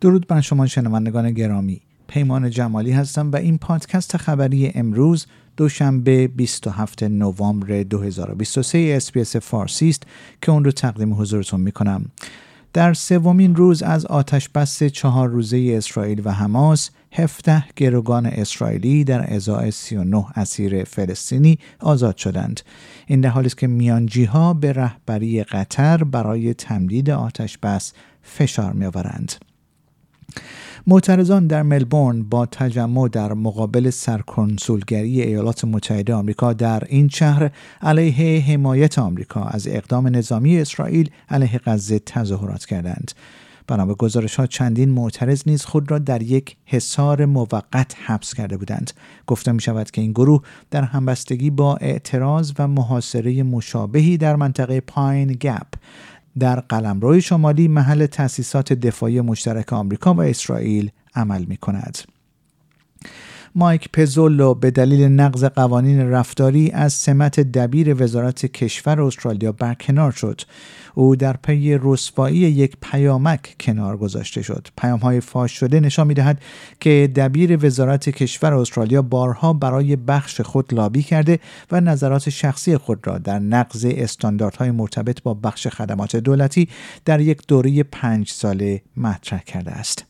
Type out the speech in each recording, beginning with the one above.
درود بر شما شنوندگان گرامی پیمان جمالی هستم و این پادکست خبری امروز دوشنبه 27 نوامبر 2023 SBS فارسی است که اون رو تقدیم حضورتون می کنم. در سومین روز از آتش بس چهار روزه اسرائیل و حماس 17 گروگان اسرائیلی در ازای 39 اسیر فلسطینی آزاد شدند. این در حالی است که میانجی ها به رهبری قطر برای تمدید آتش بس فشار می آورند. معترضان در ملبورن با تجمع در مقابل سرکنسولگری ایالات متحده آمریکا در این شهر علیه حمایت آمریکا از اقدام نظامی اسرائیل علیه غزه تظاهرات کردند. بنا به گزارش ها چندین معترض نیز خود را در یک حصار موقت حبس کرده بودند گفته می شود که این گروه در همبستگی با اعتراض و محاصره مشابهی در منطقه پاین گپ در قلمرو شمالی محل تأسیسات دفاعی مشترک آمریکا و اسرائیل عمل می کند. مایک پزولو به دلیل نقض قوانین رفتاری از سمت دبیر وزارت کشور استرالیا برکنار شد. او در پی رسوایی یک پیامک کنار گذاشته شد. پیام های فاش شده نشان می دهد که دبیر وزارت کشور استرالیا بارها برای بخش خود لابی کرده و نظرات شخصی خود را در نقض استانداردهای مرتبط با بخش خدمات دولتی در یک دوره پنج ساله مطرح کرده است.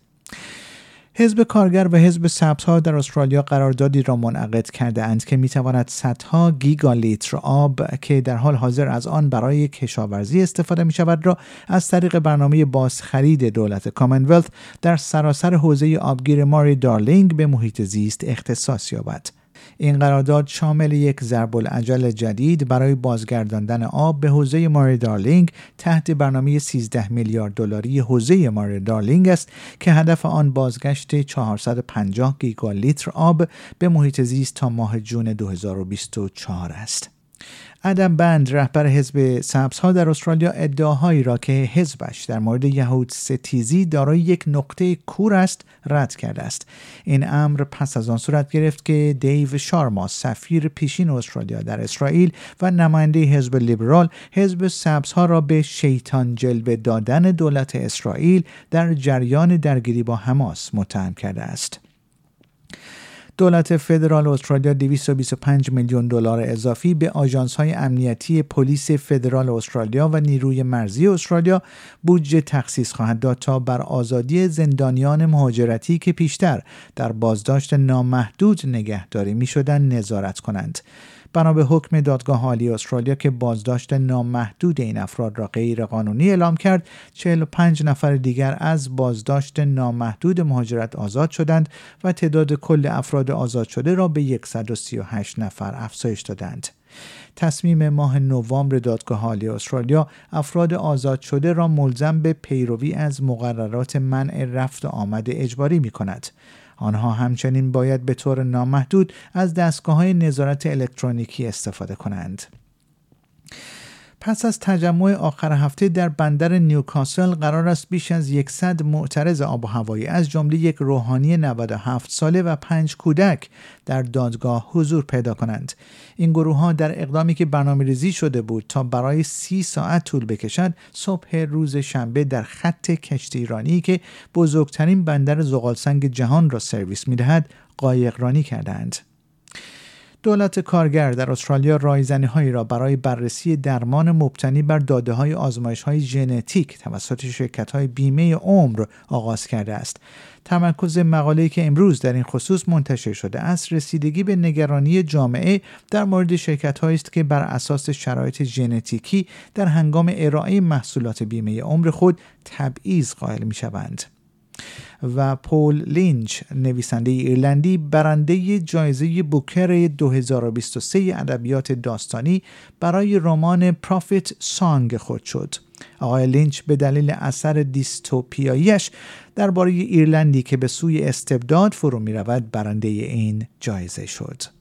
حزب کارگر و حزب سبزها در استرالیا قراردادی را منعقد کرده اند که می‌تواند صدها گیگالیتر آب که در حال حاضر از آن برای کشاورزی استفاده می شود را از طریق برنامه بازخرید دولت کامنولث در سراسر حوزه آبگیر ماری دارلینگ به محیط زیست اختصاص یابد. این قرارداد شامل یک ضرب العجل جدید برای بازگرداندن آب به حوزه ماری دارلینگ تحت برنامه 13 میلیارد دلاری حوزه ماری دارلینگ است که هدف آن بازگشت 450 گیگالیتر آب به محیط زیست تا ماه جون 2024 است. ادم بند رهبر حزب سبزها در استرالیا ادعاهایی را که حزبش در مورد یهود ستیزی دارای یک نقطه کور است رد کرده است. این امر پس از آن صورت گرفت که دیو شارما سفیر پیشین استرالیا در اسرائیل و نماینده حزب لیبرال حزب سبزها را به شیطان جلوه دادن دولت اسرائیل در جریان درگیری با حماس متهم کرده است. دولت فدرال استرالیا 225 میلیون دلار اضافی به آژانس های امنیتی پلیس فدرال استرالیا و نیروی مرزی استرالیا بودجه تخصیص خواهد داد تا بر آزادی زندانیان مهاجرتی که پیشتر در بازداشت نامحدود نگهداری می نظارت کنند. بنا به حکم دادگاه عالی استرالیا که بازداشت نامحدود این افراد را غیر قانونی اعلام کرد 45 نفر دیگر از بازداشت نامحدود مهاجرت آزاد شدند و تعداد کل افراد آزاد شده را به 138 نفر افزایش دادند تصمیم ماه نوامبر دادگاه عالی استرالیا افراد آزاد شده را ملزم به پیروی از مقررات منع رفت آمد اجباری می کند. آنها همچنین باید به طور نامحدود از دستگاه های نظارت الکترونیکی استفاده کنند. پس از تجمع آخر هفته در بندر نیوکاسل قرار است بیش از 100 معترض آب و هوایی از جمله یک روحانی 97 ساله و پنج کودک در دادگاه حضور پیدا کنند. این گروه ها در اقدامی که برنامه ریزی شده بود تا برای سی ساعت طول بکشد صبح روز شنبه در خط کشتی ایرانی که بزرگترین بندر زغالسنگ جهان را سرویس می‌دهد قایقرانی کردند دولت کارگر در استرالیا رایزنی هایی را برای بررسی درمان مبتنی بر داده های آزمایش های ژنتیک توسط شرکت های بیمه عمر آغاز کرده است. تمرکز مقاله که امروز در این خصوص منتشر شده است رسیدگی به نگرانی جامعه در مورد شرکت است که بر اساس شرایط ژنتیکی در هنگام ارائه محصولات بیمه عمر خود تبعیض قائل می شوند. و پول لینچ نویسنده ایرلندی برنده جایزه بوکر 2023 ادبیات داستانی برای رمان Prophet Song خود شد. آقای لینچ به دلیل اثر دیستوپیاییش درباره ایرلندی که به سوی استبداد فرو می رود برنده این جایزه شد.